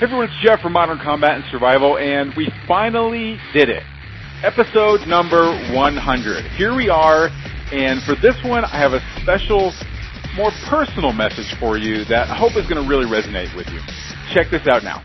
Hey everyone, it's Jeff from Modern Combat and Survival, and we finally did it. Episode number 100. Here we are, and for this one, I have a special, more personal message for you that I hope is going to really resonate with you. Check this out now.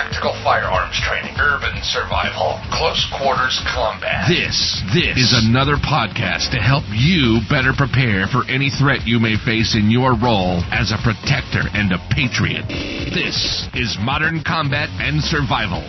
Tactical firearms training, urban survival, close quarters combat. This, this is another podcast to help you better prepare for any threat you may face in your role as a protector and a patriot. This is Modern Combat and Survival.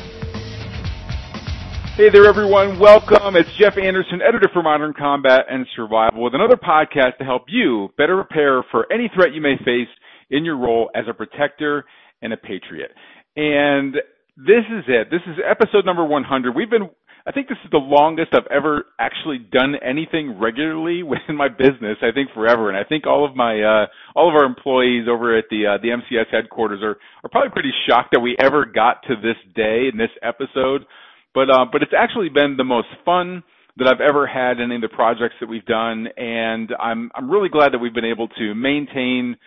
Hey there everyone, welcome. It's Jeff Anderson, editor for Modern Combat and Survival with another podcast to help you better prepare for any threat you may face in your role as a protector and a patriot. And this is it. This is episode number 100. We've been, I think this is the longest I've ever actually done anything regularly within my business. I think forever, and I think all of my, uh, all of our employees over at the uh, the MCS headquarters are are probably pretty shocked that we ever got to this day in this episode. But uh, but it's actually been the most fun that I've ever had in any of the projects that we've done, and I'm I'm really glad that we've been able to maintain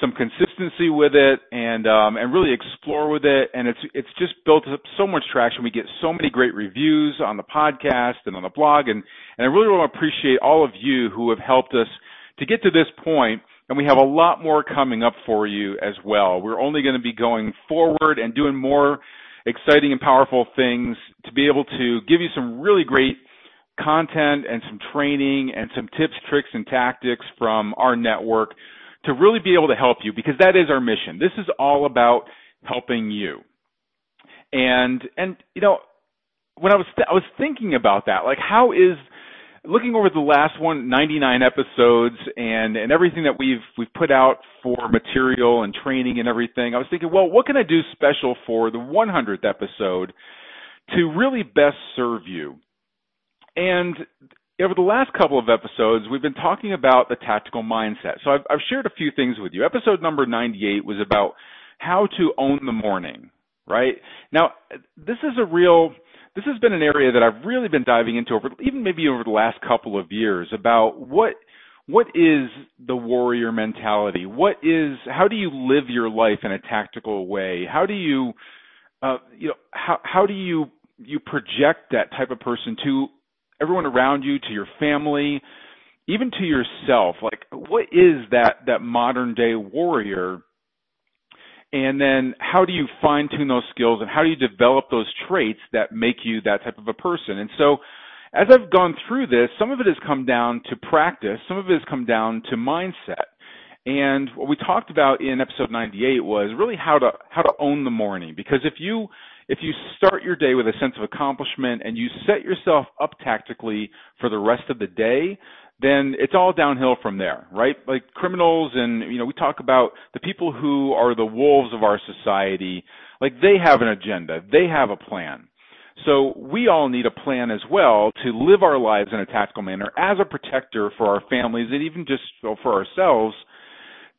some consistency with it and um, and really explore with it. And it's it's just built up so much traction. We get so many great reviews on the podcast and on the blog, and and I really want to appreciate all of you who have helped us to get to this point. And we have a lot more coming up for you as well. We're only going to be going forward and doing more exciting and powerful things to be able to give you some really great content and some training and some tips, tricks, and tactics from our network to really be able to help you because that is our mission. This is all about helping you. And and you know, when I was th- I was thinking about that, like how is looking over the last one 99 episodes and and everything that we've we've put out for material and training and everything, I was thinking, well, what can I do special for the 100th episode to really best serve you? And over the last couple of episodes, we've been talking about the tactical mindset. So I've, I've, shared a few things with you. Episode number 98 was about how to own the morning, right? Now, this is a real, this has been an area that I've really been diving into over, even maybe over the last couple of years about what, what is the warrior mentality? What is, how do you live your life in a tactical way? How do you, uh, you know, how, how do you, you project that type of person to everyone around you, to your family, even to yourself. Like, what is that that modern day warrior? And then how do you fine tune those skills and how do you develop those traits that make you that type of a person? And so as I've gone through this, some of it has come down to practice, some of it has come down to mindset. And what we talked about in episode 98 was really how to how to own the morning because if you if you start your day with a sense of accomplishment and you set yourself up tactically for the rest of the day, then it's all downhill from there, right? Like criminals and, you know, we talk about the people who are the wolves of our society, like they have an agenda, they have a plan. So we all need a plan as well to live our lives in a tactical manner as a protector for our families and even just for ourselves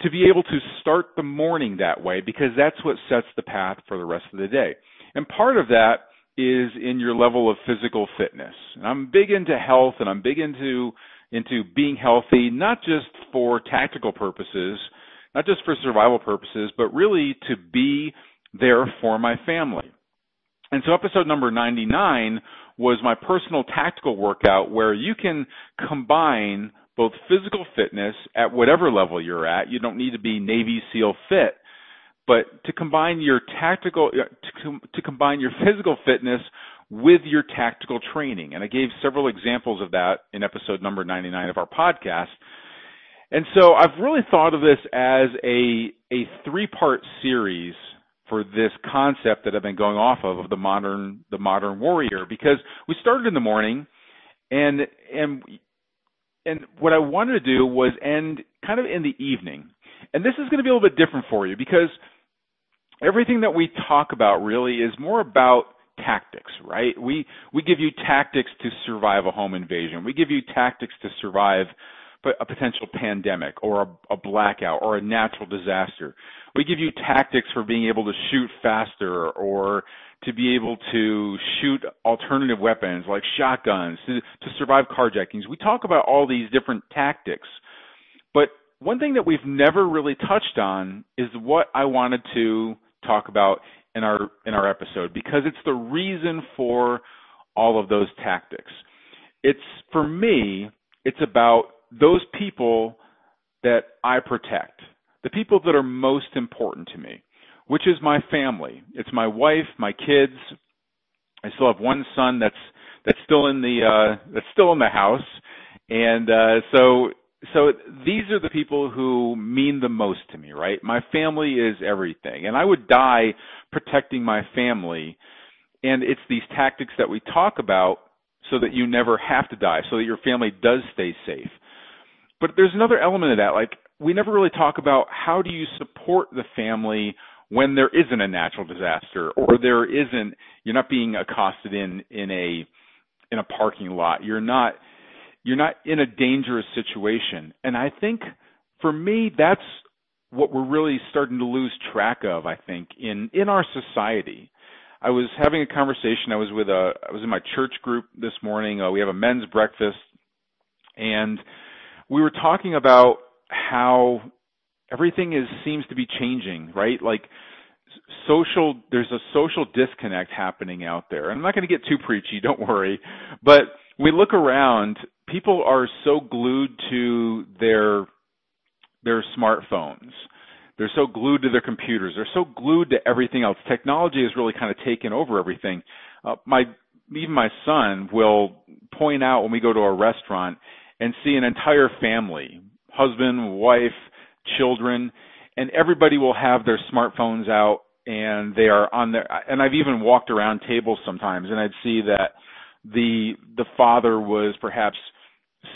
to be able to start the morning that way because that's what sets the path for the rest of the day. And part of that is in your level of physical fitness. And I'm big into health and I'm big into into being healthy, not just for tactical purposes, not just for survival purposes, but really to be there for my family. And so episode number 99 was my personal tactical workout where you can combine both physical fitness at whatever level you're at. You don't need to be Navy SEAL fit, but to combine your tactical uh, to, to combine your physical fitness with your tactical training. And i gave several examples of that in episode number 99 of our podcast. And so i've really thought of this as a a three part series for this concept that i've been going off of of the modern the modern warrior because we started in the morning and and and what i wanted to do was end kind of in the evening. And this is going to be a little bit different for you because everything that we talk about really is more about tactics, right? We we give you tactics to survive a home invasion. We give you tactics to survive a potential pandemic or a, a blackout or a natural disaster. We give you tactics for being able to shoot faster or to be able to shoot alternative weapons like shotguns to, to survive carjackings. We talk about all these different tactics. But one thing that we've never really touched on is what I wanted to talk about in our in our episode because it's the reason for all of those tactics. It's for me, it's about those people that I protect, the people that are most important to me, which is my family. It's my wife, my kids. I still have one son that's that's still in the uh that's still in the house. And uh so so these are the people who mean the most to me, right? My family is everything. And I would die protecting my family. And it's these tactics that we talk about so that you never have to die, so that your family does stay safe. But there's another element of that. Like, we never really talk about how do you support the family when there isn't a natural disaster or there isn't, you're not being accosted in, in a, in a parking lot. You're not, you're not in a dangerous situation. And I think for me, that's what we're really starting to lose track of, I think, in, in our society. I was having a conversation. I was with a, I was in my church group this morning. Uh, we have a men's breakfast and we were talking about how everything is seems to be changing, right? Like social there's a social disconnect happening out there. I'm not going to get too preachy, don't worry. But we look around, people are so glued to their their smartphones. They're so glued to their computers. They're so glued to everything else. Technology has really kind of taken over everything. Uh, my even my son will point out when we go to a restaurant and see an entire family, husband, wife, children, and everybody will have their smartphones out and they are on their and I've even walked around tables sometimes and I'd see that the the father was perhaps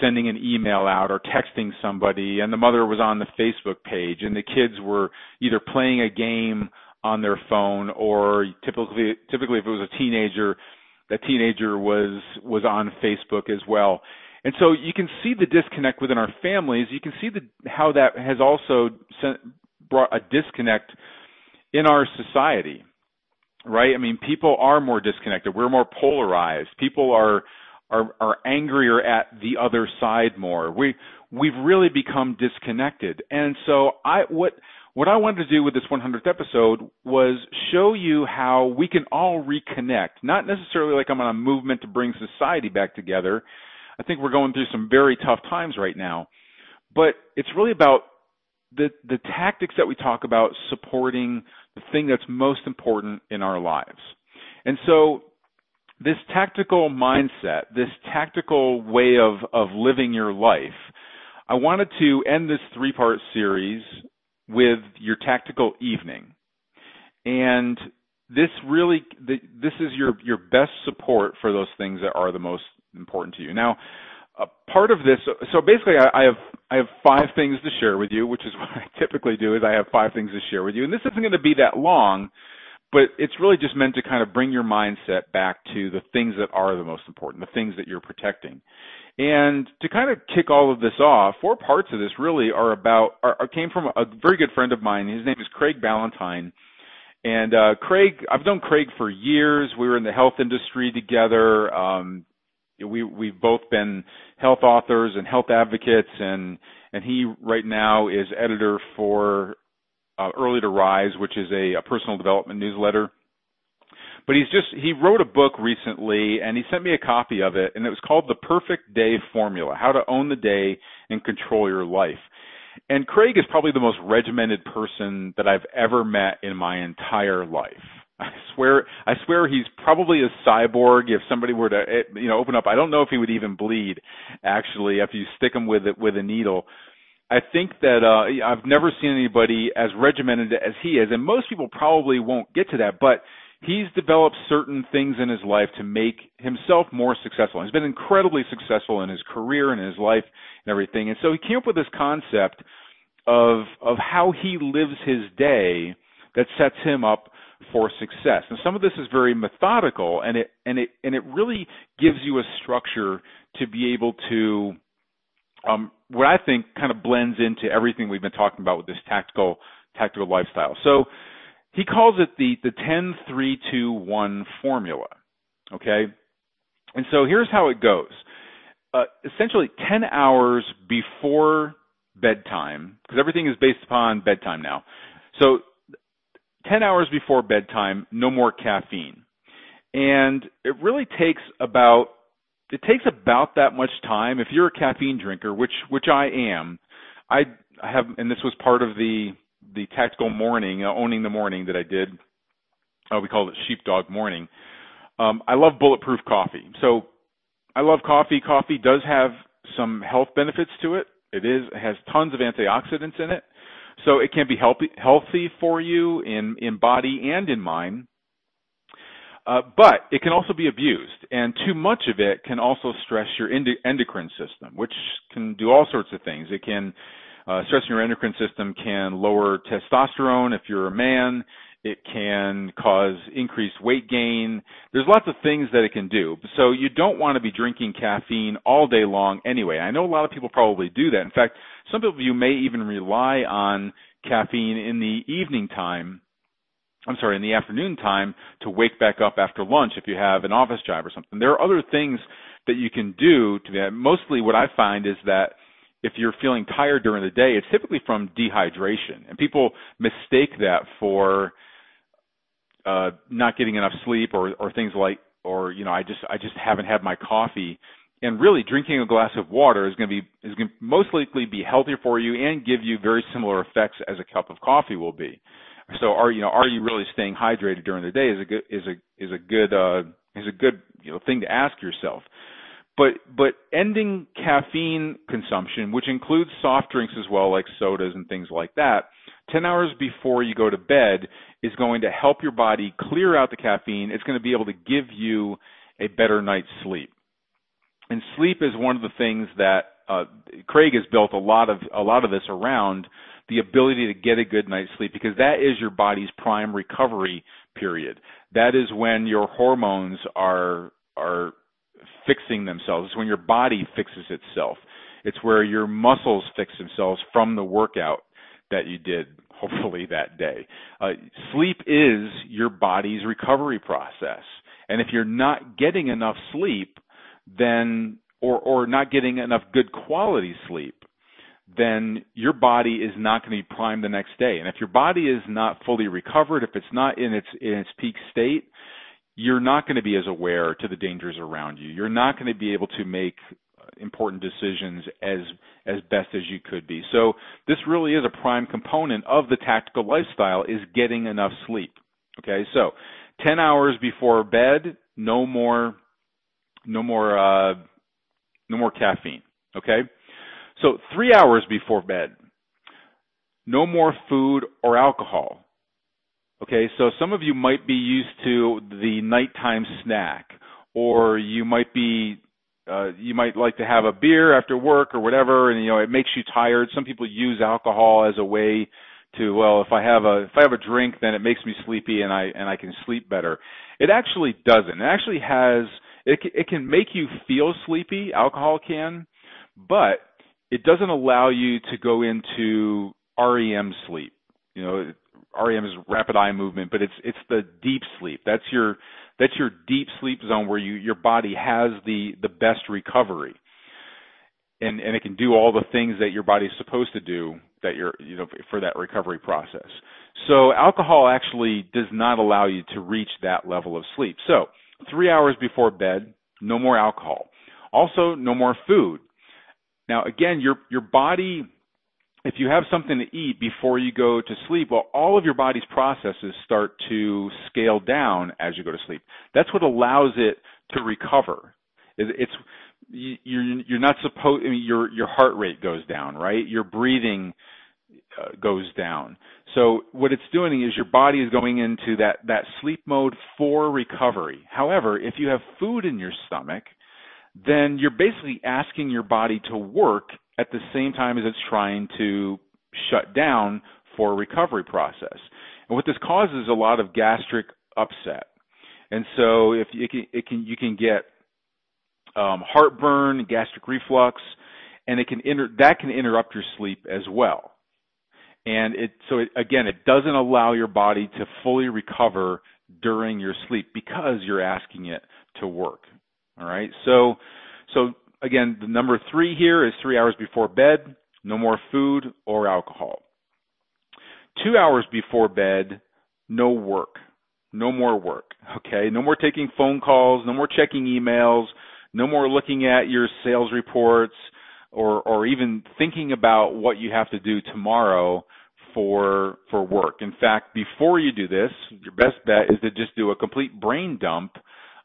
sending an email out or texting somebody and the mother was on the Facebook page and the kids were either playing a game on their phone or typically typically if it was a teenager that teenager was was on Facebook as well and so you can see the disconnect within our families. You can see the, how that has also sent, brought a disconnect in our society, right? I mean, people are more disconnected. We're more polarized. People are are are angrier at the other side more. We we've really become disconnected. And so I what what I wanted to do with this 100th episode was show you how we can all reconnect. Not necessarily like I'm on a movement to bring society back together, I think we're going through some very tough times right now. But it's really about the the tactics that we talk about supporting the thing that's most important in our lives. And so this tactical mindset, this tactical way of of living your life, I wanted to end this three-part series with your tactical evening. And this really this is your your best support for those things that are the most important to you. Now, a part of this, so basically, I, I have I have five things to share with you, which is what I typically do. Is I have five things to share with you, and this isn't going to be that long, but it's really just meant to kind of bring your mindset back to the things that are the most important, the things that you're protecting. And to kind of kick all of this off, four parts of this really are about are, came from a very good friend of mine. His name is Craig Ballantyne. And uh, Craig, I've known Craig for years. We were in the health industry together. Um, we we've both been health authors and health advocates and and he right now is editor for Early to Rise, which is a, a personal development newsletter. But he's just he wrote a book recently and he sent me a copy of it and it was called The Perfect Day Formula: How to Own the Day and Control Your Life. And Craig is probably the most regimented person that I've ever met in my entire life. I swear, I swear he's probably a cyborg. If somebody were to, eh, you know, open up, I don't know if he would even bleed. Actually, if you stick him with it with a needle, I think that uh I've never seen anybody as regimented as he is, and most people probably won't get to that. But he's developed certain things in his life to make himself more successful. He's been incredibly successful in his career and his life and everything. And so he came up with this concept of of how he lives his day that sets him up for success. And some of this is very methodical and it and it and it really gives you a structure to be able to um, what I think kind of blends into everything we've been talking about with this tactical tactical lifestyle. So he calls it the the 10 3 2 1 formula. Okay? And so here's how it goes. Uh, essentially 10 hours before bedtime because everything is based upon bedtime now. So 10 hours before bedtime, no more caffeine. And it really takes about it takes about that much time if you're a caffeine drinker, which which I am. I have and this was part of the the tactical morning, uh, owning the morning that I did. Uh, we called it sheepdog morning. Um, I love bulletproof coffee. So I love coffee. Coffee does have some health benefits to it. It is it has tons of antioxidants in it. So it can be healthy healthy for you in in body and in mind. Uh, but it can also be abused, and too much of it can also stress your endocrine system, which can do all sorts of things. It can uh, stressing your endocrine system can lower testosterone if you're a man. It can cause increased weight gain. There's lots of things that it can do. So you don't want to be drinking caffeine all day long anyway. I know a lot of people probably do that. In fact, some of you may even rely on caffeine in the evening time. I'm sorry, in the afternoon time to wake back up after lunch if you have an office job or something. There are other things that you can do to that. Mostly what I find is that if you're feeling tired during the day, it's typically from dehydration. And people mistake that for uh, not getting enough sleep or or things like or you know I just I just haven't had my coffee and really drinking a glass of water is going to be is going to most likely be healthier for you and give you very similar effects as a cup of coffee will be. So are you know are you really staying hydrated during the day is a good is a is a good uh is a good you know thing to ask yourself. But but ending caffeine consumption, which includes soft drinks as well, like sodas and things like that, 10 hours before you go to bed is going to help your body clear out the caffeine. It's going to be able to give you a better night's sleep. And sleep is one of the things that uh, Craig has built a lot of a lot of this around the ability to get a good night's sleep because that is your body's prime recovery period. That is when your hormones are are fixing themselves. It's when your body fixes itself. It's where your muscles fix themselves from the workout that you did hopefully that day. Uh, sleep is your body's recovery process. And if you're not getting enough sleep, then or or not getting enough good quality sleep, then your body is not going to be primed the next day. And if your body is not fully recovered, if it's not in its in its peak state, you're not going to be as aware to the dangers around you. You're not going to be able to make important decisions as as best as you could be. So this really is a prime component of the tactical lifestyle is getting enough sleep. Okay, so 10 hours before bed, no more no more uh, no more caffeine. Okay, so three hours before bed, no more food or alcohol. Okay, so some of you might be used to the nighttime snack, or you might be uh, you might like to have a beer after work or whatever, and you know it makes you tired. Some people use alcohol as a way to well, if I have a if I have a drink, then it makes me sleepy and I and I can sleep better. It actually doesn't. It actually has it it can make you feel sleepy. Alcohol can, but it doesn't allow you to go into REM sleep. You know, REM is rapid eye movement, but it's it's the deep sleep. That's your that's your deep sleep zone where you your body has the the best recovery. And and it can do all the things that your body's supposed to do that you're you know for that recovery process. So alcohol actually does not allow you to reach that level of sleep. So 3 hours before bed no more alcohol. Also no more food now again your your body if you have something to eat before you go to sleep, well, all of your body's processes start to scale down as you go to sleep. That's what allows it to recover. It's you're you're not supposed. I mean, your your heart rate goes down, right? Your breathing uh, goes down. So what it's doing is your body is going into that that sleep mode for recovery. However, if you have food in your stomach, then you're basically asking your body to work at the same time as it's trying to shut down for a recovery process. And what this causes is a lot of gastric upset. And so if it can, it can you can get um, heartburn, gastric reflux, and it can inter- that can interrupt your sleep as well. And it so it, again, it doesn't allow your body to fully recover during your sleep because you're asking it to work. All right. So so again, the number three here is three hours before bed. No more food or alcohol. Two hours before bed, no work. No more work. Okay. No more taking phone calls. No more checking emails. No more looking at your sales reports or, or even thinking about what you have to do tomorrow for for work. In fact, before you do this, your best bet is to just do a complete brain dump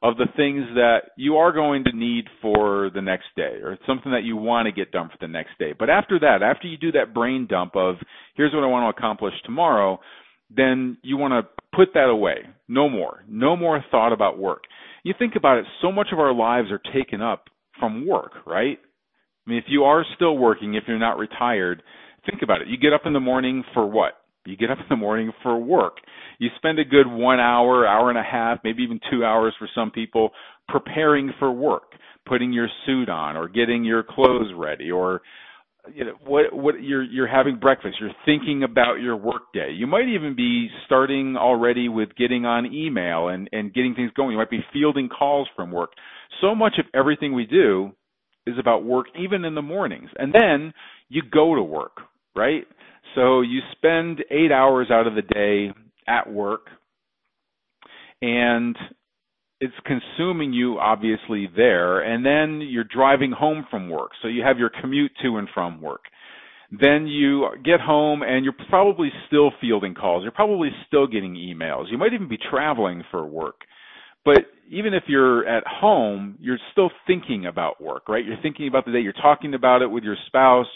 of the things that you are going to need for the next day or something that you want to get done for the next day. But after that, after you do that brain dump of here's what I want to accomplish tomorrow, then you want to put that away. No more. No more thought about work. You think about it, so much of our lives are taken up from work, right? I mean, if you are still working, if you're not retired, think about it. You get up in the morning for what? You get up in the morning for work. You spend a good one hour, hour and a half, maybe even two hours for some people preparing for work, putting your suit on or getting your clothes ready or you know what what you're you're having breakfast you're thinking about your work day. You might even be starting already with getting on email and and getting things going. You might be fielding calls from work. So much of everything we do is about work even in the mornings. And then you go to work right so you spend 8 hours out of the day at work and it's consuming you obviously there. And then you're driving home from work so you have your commute to and from work. Then you get home and you're probably still fielding calls. You're probably still getting emails. You might even be traveling for work. But even if you're at home you're still thinking about work right? You're thinking about the day. You're talking about it with your spouse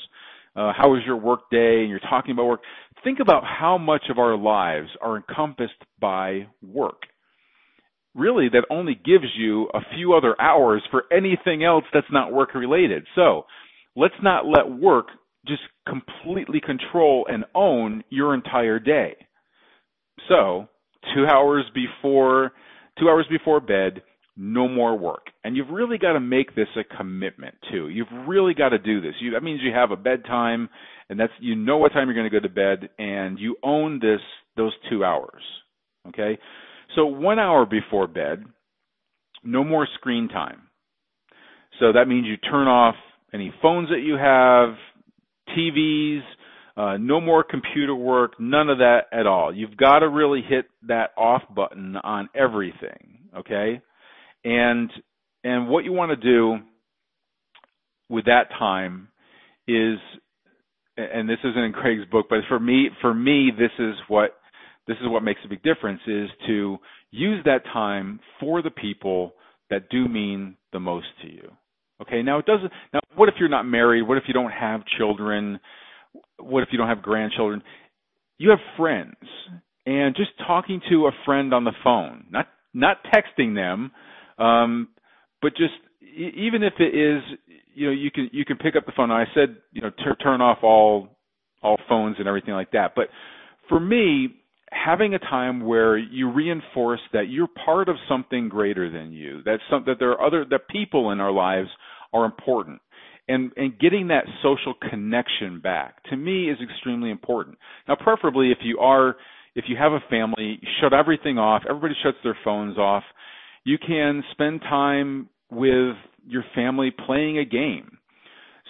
uh, how was your work day and you're talking about work think about how much of our lives are encompassed by work really that only gives you a few other hours for anything else that's not work related. So let's not let work just completely control and own your entire day. So two hours before, two hours before bed, no more work. And you've really got to make this a commitment too. You've really got to do this. You, that means you have a bedtime and that's, you know what time you're going to go to bed and you own this, those two hours. Okay. So one hour before bed, no more screen time. So that means you turn off any phones that you have, TVs, uh, no more computer work, none of that at all. You've got to really hit that off button on everything, okay? And and what you want to do with that time is and this isn't in Craig's book, but for me for me this is what this is what makes a big difference is to use that time for the people that do mean the most to you. Okay, now it doesn't now what if you're not married? What if you don't have children? What if you don't have grandchildren? You have friends. And just talking to a friend on the phone, not not texting them, um, but just even if it is, you know, you can you can pick up the phone. I said, you know, turn off all all phones and everything like that. But for me, having a time where you reinforce that you're part of something greater than you, that some, that there are other that people in our lives are important. And and getting that social connection back to me is extremely important. Now preferably if you are if you have a family, shut everything off, everybody shuts their phones off. You can spend time with your family playing a game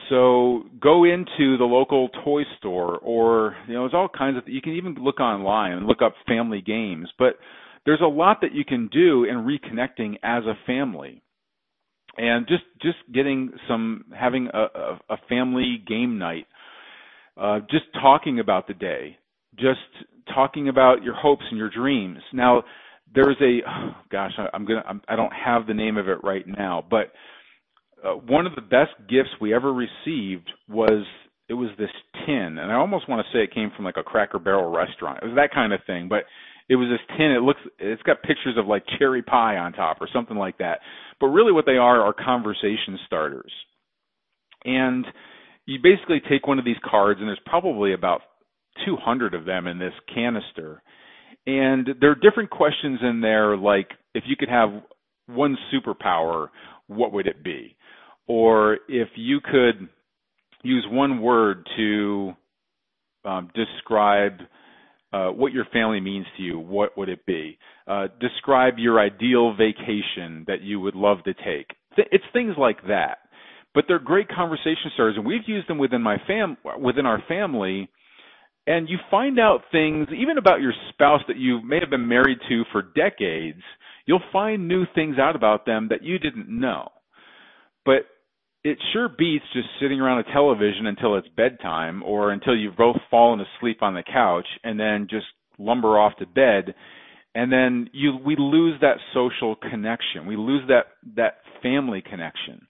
so go into the local toy store or, you know, there's all kinds of, you can even look online and look up family games, but there's a lot that you can do in reconnecting as a family. And just, just getting some, having a, a, a family game night, uh, just talking about the day, just talking about your hopes and your dreams. Now, there's a, gosh, I, I'm gonna, I'm, I don't have the name of it right now, but uh, one of the best gifts we ever received was it was this tin, and I almost want to say it came from like a Cracker Barrel restaurant. It was that kind of thing, but it was this tin. It looks, it's got pictures of like cherry pie on top or something like that. But really, what they are are conversation starters, and you basically take one of these cards, and there's probably about 200 of them in this canister, And there are different questions in there, like if you could have one superpower, what would it be? Or if you could use one word to um, describe uh, what your family means to you, what would it be? Uh, describe your ideal vacation that you would love to take. It's things like that, but they're great conversation starters, and we've used them within my fam within our family. And you find out things even about your spouse that you may have been married to for decades. You'll find new things out about them that you didn't know. But it sure beats just sitting around a television until it's bedtime or until you've both fallen asleep on the couch and then just lumber off to bed and then you we lose that social connection we lose that that family connection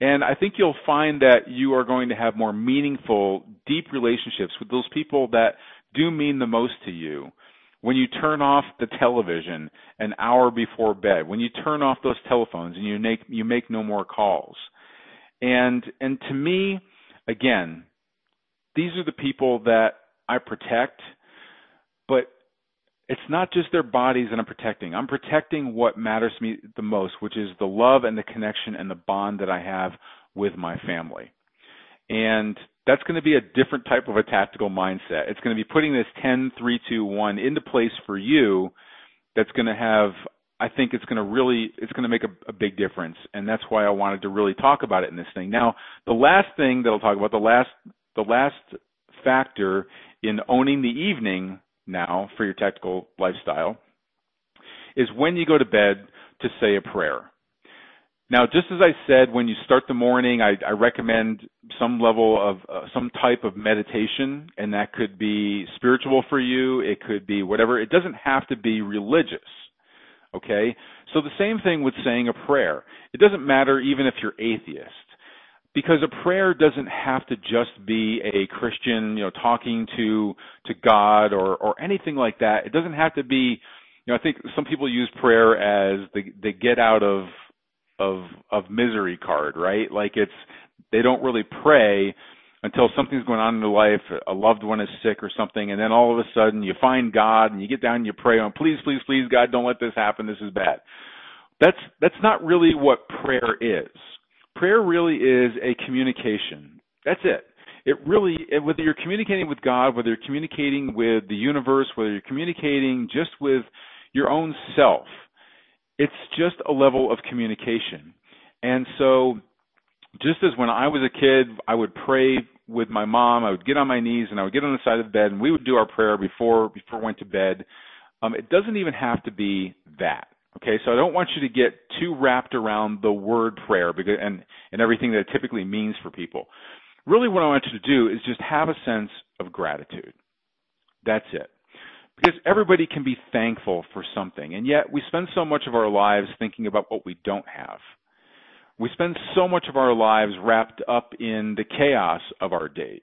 and i think you'll find that you are going to have more meaningful deep relationships with those people that do mean the most to you. When you turn off the television an hour before bed when you turn off those telephones and you make you make no more calls. And and to me, again, these are the people that I protect, but it's not just their bodies that I'm protecting. I'm protecting what matters to me the most, which is the love and the connection and the bond that I have with my family. And that's going to be a different type of a tactical mindset. It's going to be putting this 10, 3, 2, 1 into place for you that's going to have I think it's going to really it's going to make a, a big difference, and that's why I wanted to really talk about it in this thing. Now, the last thing that I'll talk about the last the last factor in owning the evening now for your tactical lifestyle is when you go to bed to say a prayer. Now, just as I said, when you start the morning, I, I recommend some level of uh, some type of meditation, and that could be spiritual for you. It could be whatever. It doesn't have to be religious. Okay? So the same thing with saying a prayer. It doesn't matter even if you're atheist. Because a prayer doesn't have to just be a Christian, you know, talking to to God or or anything like that. It doesn't have to be, you know, I think some people use prayer as the the get out of of of misery card, right? Like it's they don't really pray until something's going on in their life, a loved one is sick or something, and then all of a sudden you find God and you get down and you pray on, please, please, please, God, don't let this happen. This is bad. That's that's not really what prayer is. Prayer really is a communication. That's it. It really, whether you're communicating with God, whether you're communicating with the universe, whether you're communicating just with your own self, it's just a level of communication. And so just as when I was a kid, I would pray with my mom. I would get on my knees and I would get on the side of the bed and we would do our prayer before before we went to bed. Um, it doesn't even have to be that. Okay, so I don't want you to get too wrapped around the word prayer because and and everything that it typically means for people. Really, what I want you to do is just have a sense of gratitude. That's it. Because everybody can be thankful for something, and yet we spend so much of our lives thinking about what we don't have. We spend so much of our lives wrapped up in the chaos of our days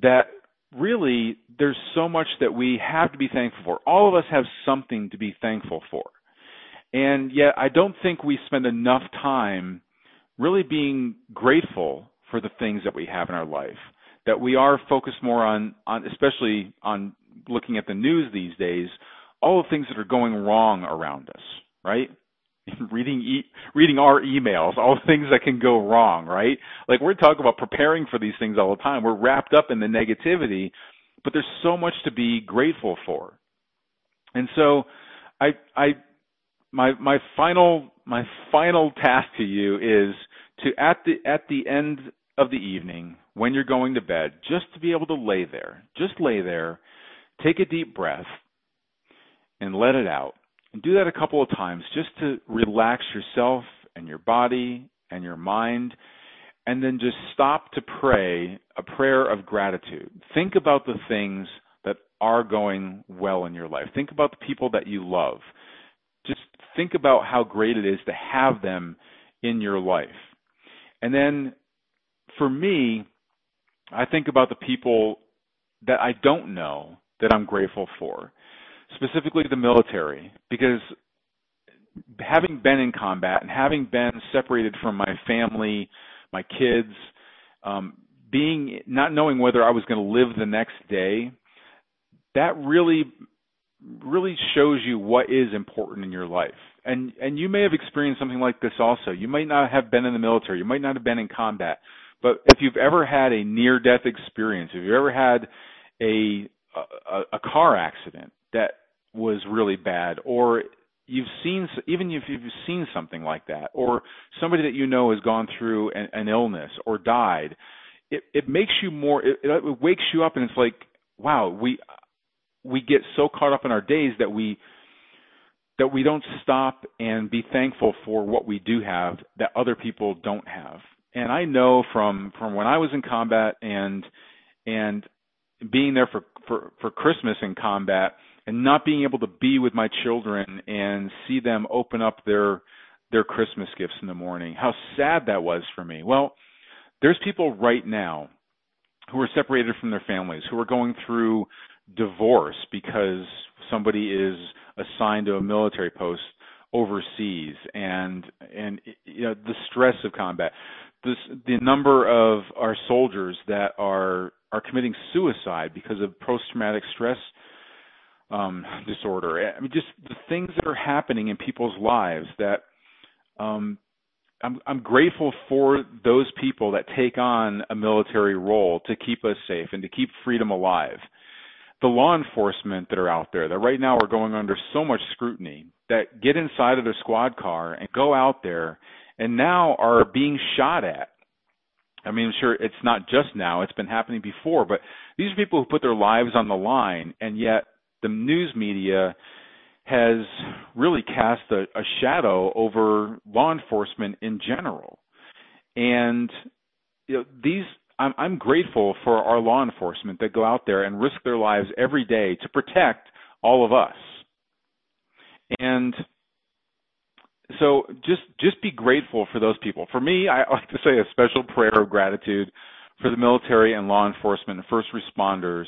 that really there's so much that we have to be thankful for. All of us have something to be thankful for. And yet I don't think we spend enough time really being grateful for the things that we have in our life. That we are focused more on, on especially on looking at the news these days, all the things that are going wrong around us, right? reading e- reading our emails, all the things that can go wrong, right? Like we're talking about preparing for these things all the time. We're wrapped up in the negativity, but there's so much to be grateful for. And so I I my my final my final task to you is to at the at the end of the evening when you're going to bed just to be able to lay there. Just lay there, take a deep breath and let it out and do that a couple of times just to relax yourself and your body and your mind. And then just stop to pray a prayer of gratitude. Think about the things that are going well in your life. Think about the people that you love. Think about how great it is to have them in your life. And then for me, I think about the people that I don't know that I'm grateful for specifically the military, because having been in combat and having been separated from my family, my kids, um, being not knowing whether I was going to live the next day, that really really shows you what is important in your life. And and you may have experienced something like this also. You might not have been in the military, you might not have been in combat, but if you've ever had a near death experience, if you've ever had a a, a car accident that was really bad or you've seen even if you've seen something like that or somebody that you know has gone through an, an illness or died it it makes you more it, it wakes you up and it's like wow we we get so caught up in our days that we that we don't stop and be thankful for what we do have that other people don't have and i know from from when i was in combat and and being there for for for christmas in combat and not being able to be with my children and see them open up their their Christmas gifts in the morning. How sad that was for me. Well, there's people right now who are separated from their families, who are going through divorce because somebody is assigned to a military post overseas and and you know the stress of combat this the number of our soldiers that are are committing suicide because of post traumatic stress um, disorder. I mean, just the things that are happening in people's lives that um, I'm, I'm grateful for those people that take on a military role to keep us safe and to keep freedom alive. The law enforcement that are out there that right now are going under so much scrutiny that get inside of their squad car and go out there and now are being shot at. I mean, sure it's not just now, it's been happening before, but these are people who put their lives on the line and yet the news media has really cast a, a shadow over law enforcement in general. And you know, these I'm, I'm grateful for our law enforcement that go out there and risk their lives every day to protect all of us. And so just just be grateful for those people. For me, I like to say a special prayer of gratitude for the military and law enforcement and first responders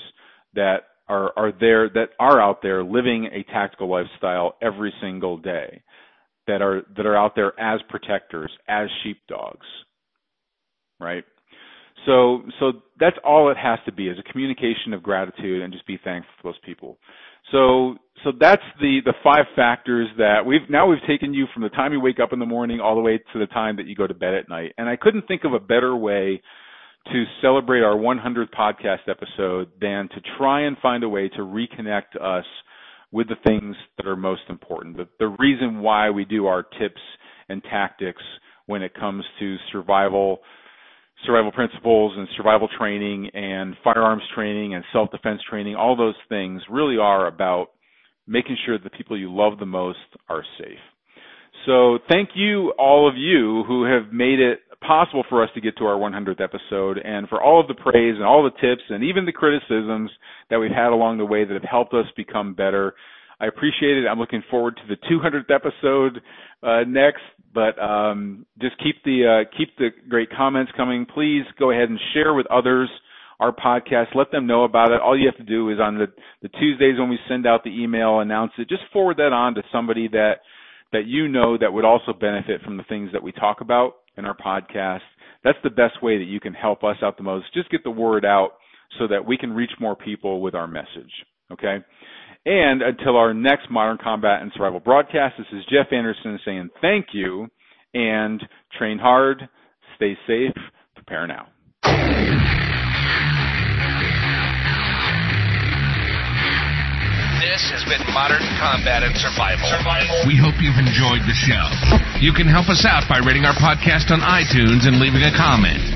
that are are there that are out there living a tactical lifestyle every single day that are that are out there as protectors as sheepdogs right so so that's all it has to be is a communication of gratitude and just be thankful for those people so so that's the the five factors that we've now we've taken you from the time you wake up in the morning all the way to the time that you go to bed at night and i couldn't think of a better way to celebrate our 100th podcast episode than to try and find a way to reconnect us with the things that are most important. The, the reason why we do our tips and tactics when it comes to survival, survival principles and survival training and firearms training and self-defense training, all those things really are about making sure the people you love the most are safe. So thank you, all of you who have made it possible for us to get to our 100th episode and for all of the praise and all the tips and even the criticisms that we've had along the way that have helped us become better. I appreciate it. I'm looking forward to the 200th episode uh, next, but um, just keep the uh, keep the great comments coming. Please go ahead and share with others our podcast. Let them know about it. All you have to do is on the the Tuesdays when we send out the email, announce it. Just forward that on to somebody that that you know that would also benefit from the things that we talk about in our podcast. That's the best way that you can help us out the most. Just get the word out so that we can reach more people with our message. Okay? And until our next Modern Combat and Survival broadcast, this is Jeff Anderson saying thank you and train hard, stay safe, prepare now. This has been Modern Combat and Survival. Survival. We hope you've enjoyed the show. You can help us out by rating our podcast on iTunes and leaving a comment.